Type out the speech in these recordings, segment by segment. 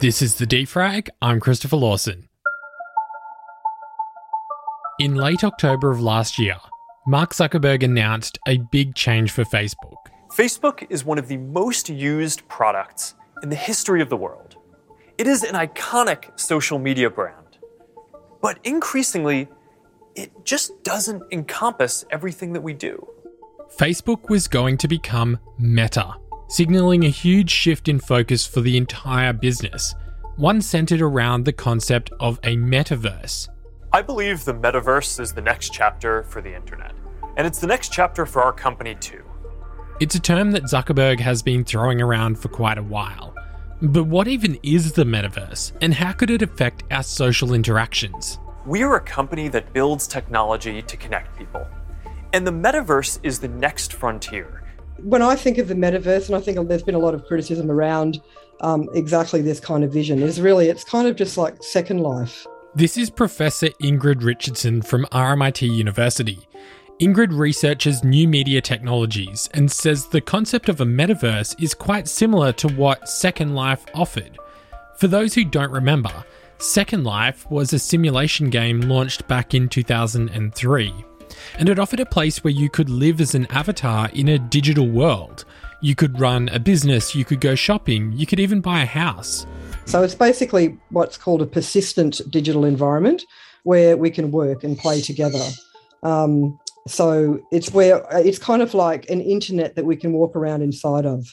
This is the Defrag. I'm Christopher Lawson. In late October of last year, Mark Zuckerberg announced a big change for Facebook. Facebook is one of the most used products in the history of the world. It is an iconic social media brand. But increasingly, it just doesn't encompass everything that we do. Facebook was going to become Meta, signaling a huge shift in focus for the entire business, one centered around the concept of a metaverse. I believe the metaverse is the next chapter for the internet, and it's the next chapter for our company too. It's a term that Zuckerberg has been throwing around for quite a while. But what even is the metaverse, and how could it affect our social interactions? We are a company that builds technology to connect people, and the metaverse is the next frontier. When I think of the metaverse, and I think there's been a lot of criticism around um, exactly this kind of vision, is really it's kind of just like Second Life. This is Professor Ingrid Richardson from RMIT University. Ingrid researches new media technologies and says the concept of a metaverse is quite similar to what Second Life offered. For those who don't remember, Second Life was a simulation game launched back in 2003, and it offered a place where you could live as an avatar in a digital world. You could run a business, you could go shopping, you could even buy a house. So it's basically what's called a persistent digital environment where we can work and play together. Um, so it's where it's kind of like an internet that we can walk around inside of,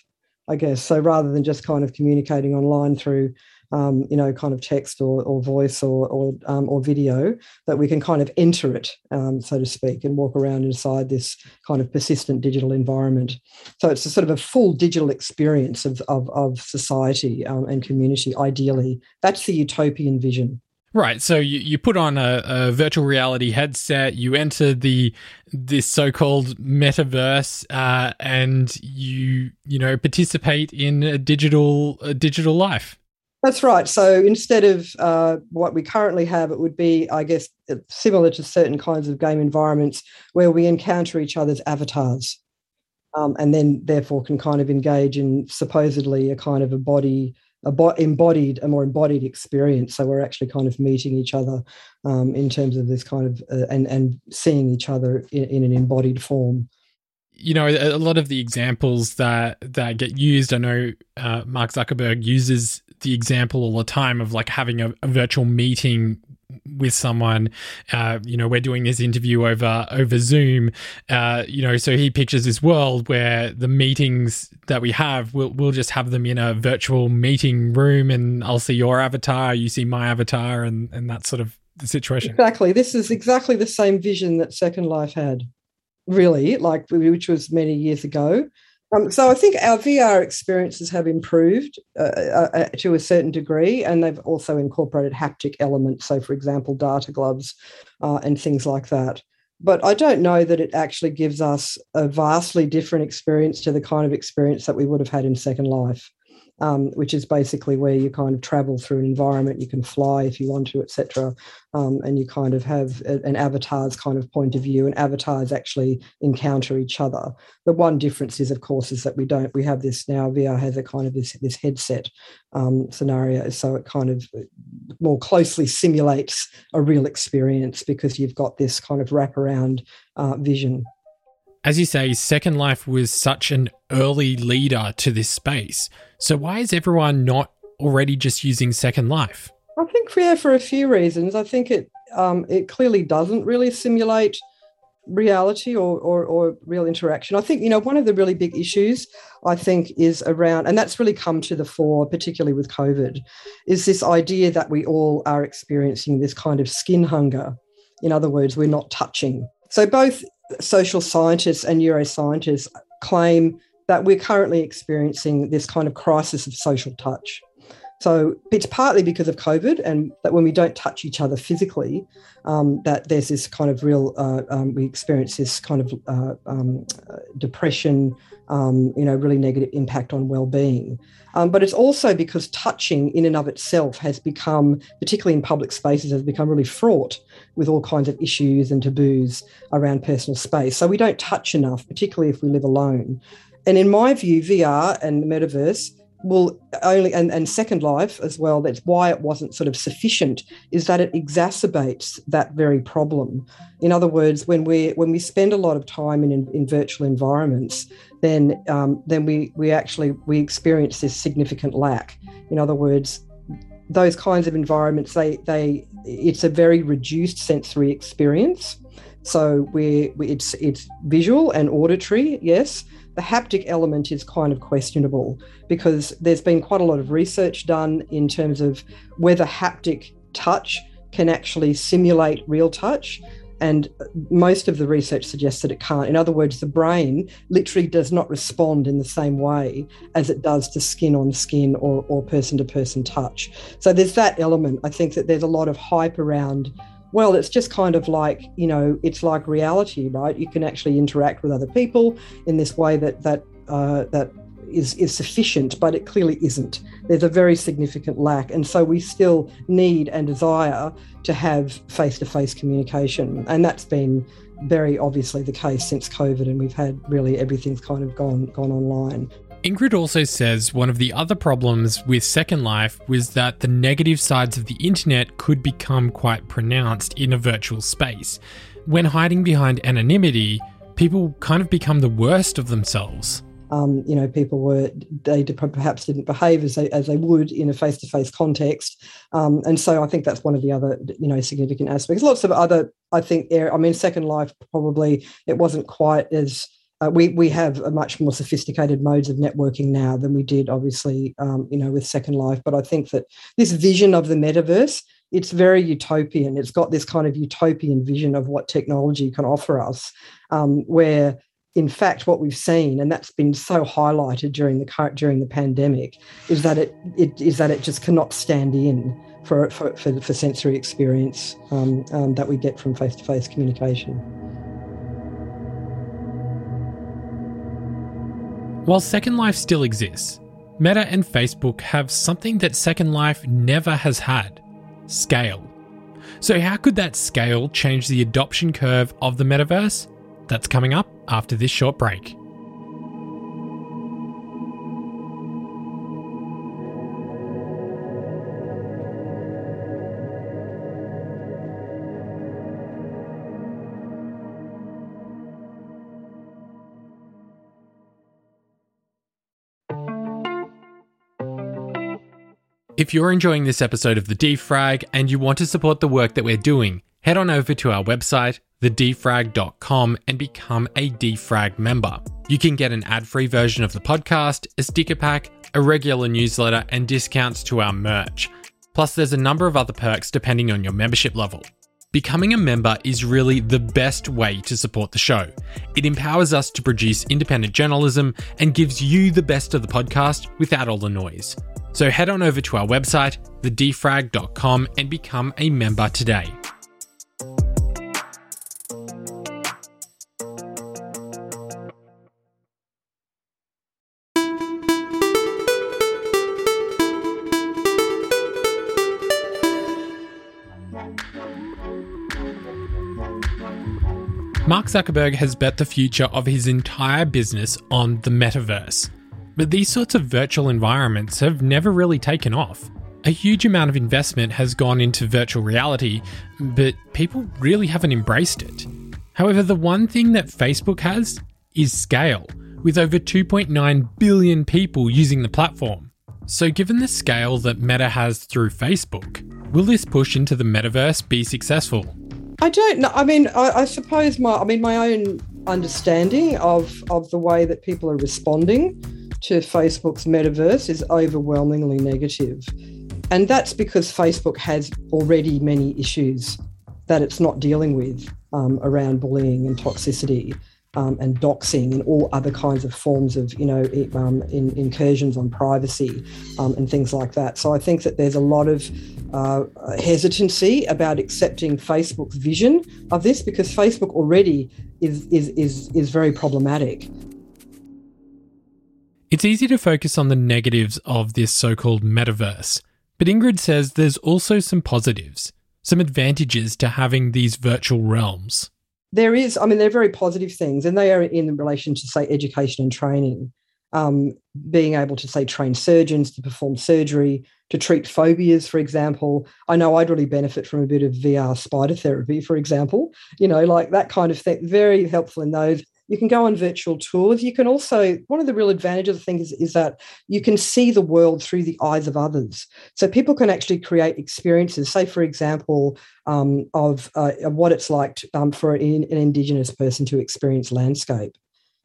I guess. So rather than just kind of communicating online through, um, you know, kind of text or, or voice or or, um, or video, that we can kind of enter it, um, so to speak, and walk around inside this kind of persistent digital environment. So it's a sort of a full digital experience of of, of society um, and community. Ideally, that's the utopian vision. Right. So you, you put on a, a, virtual reality headset, you enter the this so-called metaverse, uh, and you you know participate in a digital a digital life. That's right. So instead of uh, what we currently have, it would be, I guess, similar to certain kinds of game environments where we encounter each other's avatars, um, and then therefore can kind of engage in supposedly a kind of a body a bo- embodied a more embodied experience so we're actually kind of meeting each other um, in terms of this kind of uh, and and seeing each other in, in, an embodied form you know a lot of the examples that that get used i know uh, mark zuckerberg uses the example all the time of like having a, a virtual meeting with someone uh, you know we're doing this interview over over zoom uh, you know so he pictures this world where the meetings that we have we'll, we'll just have them in a virtual meeting room and i'll see your avatar you see my avatar and and that sort of the situation. Exactly. This is exactly the same vision that second life had really like which was many years ago um, so I think our VR experiences have improved uh, uh, uh, to a certain degree, and they've also incorporated haptic elements. So, for example, data gloves uh, and things like that. But I don't know that it actually gives us a vastly different experience to the kind of experience that we would have had in Second Life um, which is basically where you kind of travel through an environment. You can fly if you want to, etc. Um, and you kind of have a, an avatar's kind of point of view, and avatars actually encounter each other. The one difference is, of course, is that we don't. We have this now. VR has a kind of this this headset um, scenario, so it kind of more closely simulates a real experience because you've got this kind of wraparound uh, vision as you say, Second Life was such an early leader to this space. So why is everyone not already just using Second Life? I think yeah, for a few reasons. I think it um, it clearly doesn't really simulate reality or, or, or real interaction. I think you know one of the really big issues I think is around, and that's really come to the fore, particularly with COVID, is this idea that we all are experiencing this kind of skin hunger. In other words, we're not touching. So both social scientists and neuroscientists claim that we're currently experiencing this kind of crisis of social touch. So it's partly because of COVID, and that when we don't touch each other physically, um, that there's this kind of real, uh, um, we experience this kind of uh, um, depression, um, you know, really negative impact on well-being. Um, but it's also because touching in and of itself has become, particularly in public spaces, has become really fraught with all kinds of issues and taboos around personal space. So we don't touch enough, particularly if we live alone. And in my view, VR and the metaverse well, only and, and Second Life as well. That's why it wasn't sort of sufficient. Is that it exacerbates that very problem. In other words, when we when we spend a lot of time in in, virtual environments, then um, then we we actually we experience this significant lack. In other words, those kinds of environments they they it's a very reduced sensory experience. So we it's it's visual and auditory, yes, the haptic element is kind of questionable because there's been quite a lot of research done in terms of whether haptic touch can actually simulate real touch. And most of the research suggests that it can't. In other words, the brain literally does not respond in the same way as it does to skin on skin or, person to person touch. So there's that element. I think that there's a lot of hype around well, it's just kind of like, you know, it's like reality, right? You can actually interact with other people in this way that that uh, that is is sufficient, but it clearly isn't. There's a very significant lack, and so we still need and desire to have face-to-face communication, and that's been very obviously the case since COVID, and we've had really everything's kind of gone gone online. Ingrid also says one of the other problems with Second Life was that the negative sides of the internet could become quite pronounced in a virtual space. When hiding behind anonymity, people kind of become the worst of themselves. Um, you know, people were they perhaps didn't behave as they as they would in a face to face context, um, and so I think that's one of the other you know significant aspects. Lots of other, I think, I mean, Second Life probably it wasn't quite as uh, we we have a much more sophisticated modes of networking now than we did, obviously, um, you know, with Second Life. But I think that this vision of the metaverse, it's very utopian. It's got this kind of utopian vision of what technology can offer us, um, where in fact, what we've seen, and that's been so highlighted during the during the pandemic, is that it, it is that it just cannot stand in for for, for, for sensory experience um, um that we get from face to face communication. While Second Life still exists, Meta and Facebook have something that Second Life never has had scale. So, how could that scale change the adoption curve of the metaverse? That's coming up after this short break. If you're enjoying this episode of The Defrag and you want to support the work that we're doing, head on over to our website, thedefrag.com, and become a Defrag member. You can get an ad free version of the podcast, a sticker pack, a regular newsletter, and discounts to our merch. Plus, there's a number of other perks depending on your membership level. Becoming a member is really the best way to support the show. It empowers us to produce independent journalism and gives you the best of the podcast without all the noise. So head on over to our website, thedefrag.com, and become a member today. Mark Zuckerberg has bet the future of his entire business on the metaverse. But these sorts of virtual environments have never really taken off. A huge amount of investment has gone into virtual reality, but people really haven't embraced it. However, the one thing that Facebook has is scale, with over 2.9 billion people using the platform. So, given the scale that Meta has through Facebook, will this push into the metaverse be successful? I don't know. I mean, I, I suppose my, I mean, my own understanding of of the way that people are responding to Facebook's metaverse is overwhelmingly negative. And that's because Facebook has already many issues that it's not dealing with um, around bullying and toxicity um, and doxing and all other kinds of forms of, you know, um, in, incursions on privacy um, and things like that. So I think that there's a lot of uh, hesitancy about accepting Facebook's vision of this because Facebook already is, is, is, is very problematic. It's easy to focus on the negatives of this so called metaverse, but Ingrid says there's also some positives, some advantages to having these virtual realms. There is, I mean, they're very positive things, and they are in relation to, say, education and training. um, being able to say train surgeons to perform surgery to treat phobias for example i know i'd really benefit from a bit of vr spider therapy for example you know like that kind of thing very helpful in those you can go on virtual tours you can also one of the real advantages i think is, is that you can see the world through the eyes of others so people can actually create experiences say for example um, of, uh, of, what it's like to, um, for an, an indigenous person to experience landscape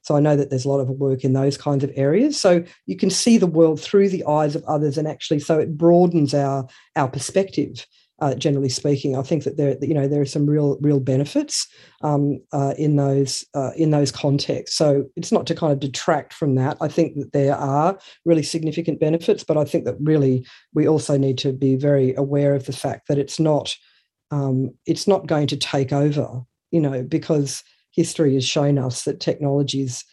so I know that there's a lot of work in those kinds of areas. So you can see the world through the eyes of others, and actually, so it broadens our our perspective. Uh, generally speaking, I think that there, you know, there are some real, real benefits um, uh, in those uh, in those contexts. So it's not to kind of detract from that. I think that there are really significant benefits, but I think that really we also need to be very aware of the fact that it's not um, it's not going to take over. You know, because history has shown us that technologies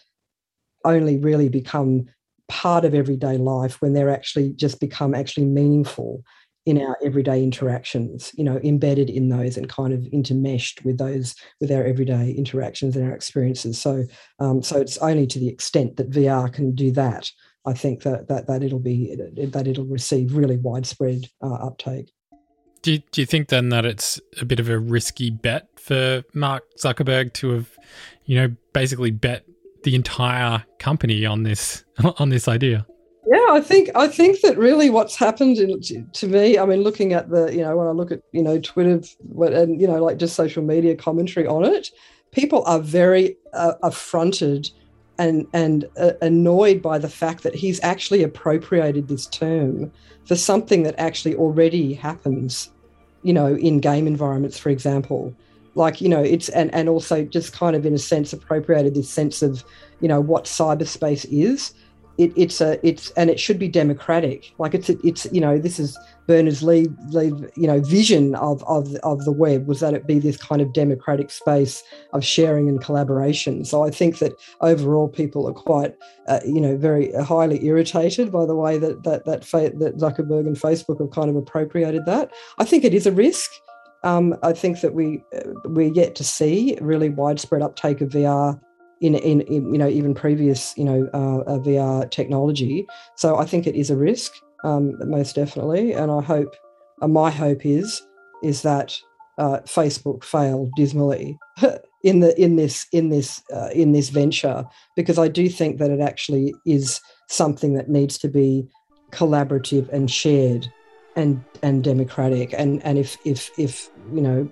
only really become part of everyday life when they're actually just become actually meaningful in our everyday interactions you know embedded in those and kind of intermeshed with those with our everyday interactions and our experiences so um, so it's only to the extent that vr can do that i think that that, that it'll be that it'll receive really widespread uh, uptake do you, do you think then that it's a bit of a risky bet for Mark Zuckerberg to have, you know, basically bet the entire company on this on this idea? Yeah, I think I think that really what's happened in, to me. I mean, looking at the you know when I look at you know Twitter and you know like just social media commentary on it, people are very uh, affronted and and uh, annoyed by the fact that he's actually appropriated this term for something that actually already happens, you know, in game environments, for example. Like, you know, it's and, and also just kind of in a sense appropriated this sense of, you know, what cyberspace is it, it's a it's and it should be democratic. Like it's it's you know this is Berners Lee lead you know vision of of of the web was that it be this kind of democratic space of sharing and collaboration. So I think that overall people are quite uh, you know very highly irritated by the way that that that that Zuckerberg and Facebook have kind of appropriated that. I think it is a risk. Um, I think that we uh, we're yet to see really widespread uptake of VR in, in, in, you know even previous you know uh, uh VR technology. So I think it is a risk, um, most definitely, and I hope uh, my hope is is that uh, Facebook fail dismally in the in this in this uh, in this venture because I do think that it actually is something that needs to be collaborative and shared and and democratic and and if if if you know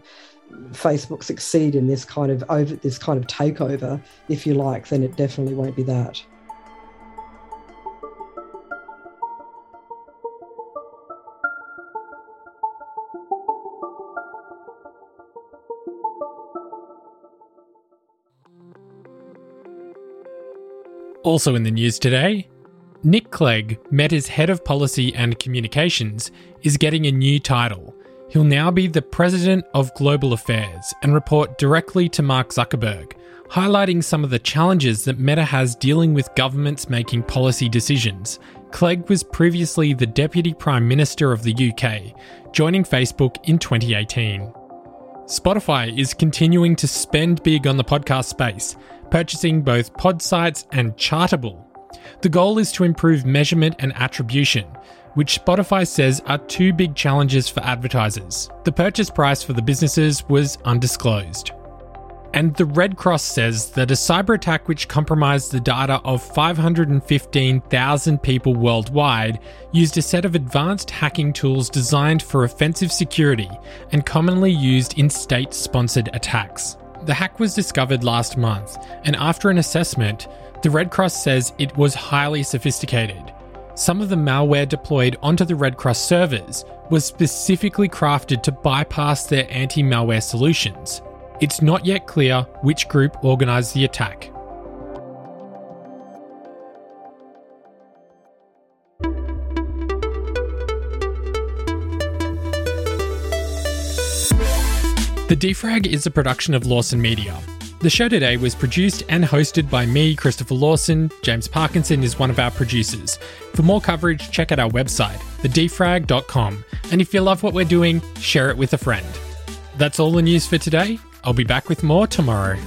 Facebook succeed in this kind of over this kind of takeover, if you like, then it definitely won't be that. Also in the news today, Nick Clegg, Meta's head of policy and communications, is getting a new title He'll now be the President of Global Affairs and report directly to Mark Zuckerberg, highlighting some of the challenges that Meta has dealing with governments making policy decisions. Clegg was previously the Deputy Prime Minister of the UK, joining Facebook in 2018. Spotify is continuing to spend big on the podcast space, purchasing both Podsights and Chartable. The goal is to improve measurement and attribution, which Spotify says are two big challenges for advertisers. The purchase price for the businesses was undisclosed. And the Red Cross says that a cyber attack which compromised the data of 515,000 people worldwide used a set of advanced hacking tools designed for offensive security and commonly used in state sponsored attacks. The hack was discovered last month, and after an assessment, the Red Cross says it was highly sophisticated some of the malware deployed onto the Red Cross servers was specifically crafted to bypass their anti malware solutions. It's not yet clear which group organised the attack. The Defrag is a production of Lawson Media. The show today was produced and hosted by me, Christopher Lawson. James Parkinson is one of our producers. For more coverage, check out our website, thedefrag.com. And if you love what we're doing, share it with a friend. That's all the news for today. I'll be back with more tomorrow.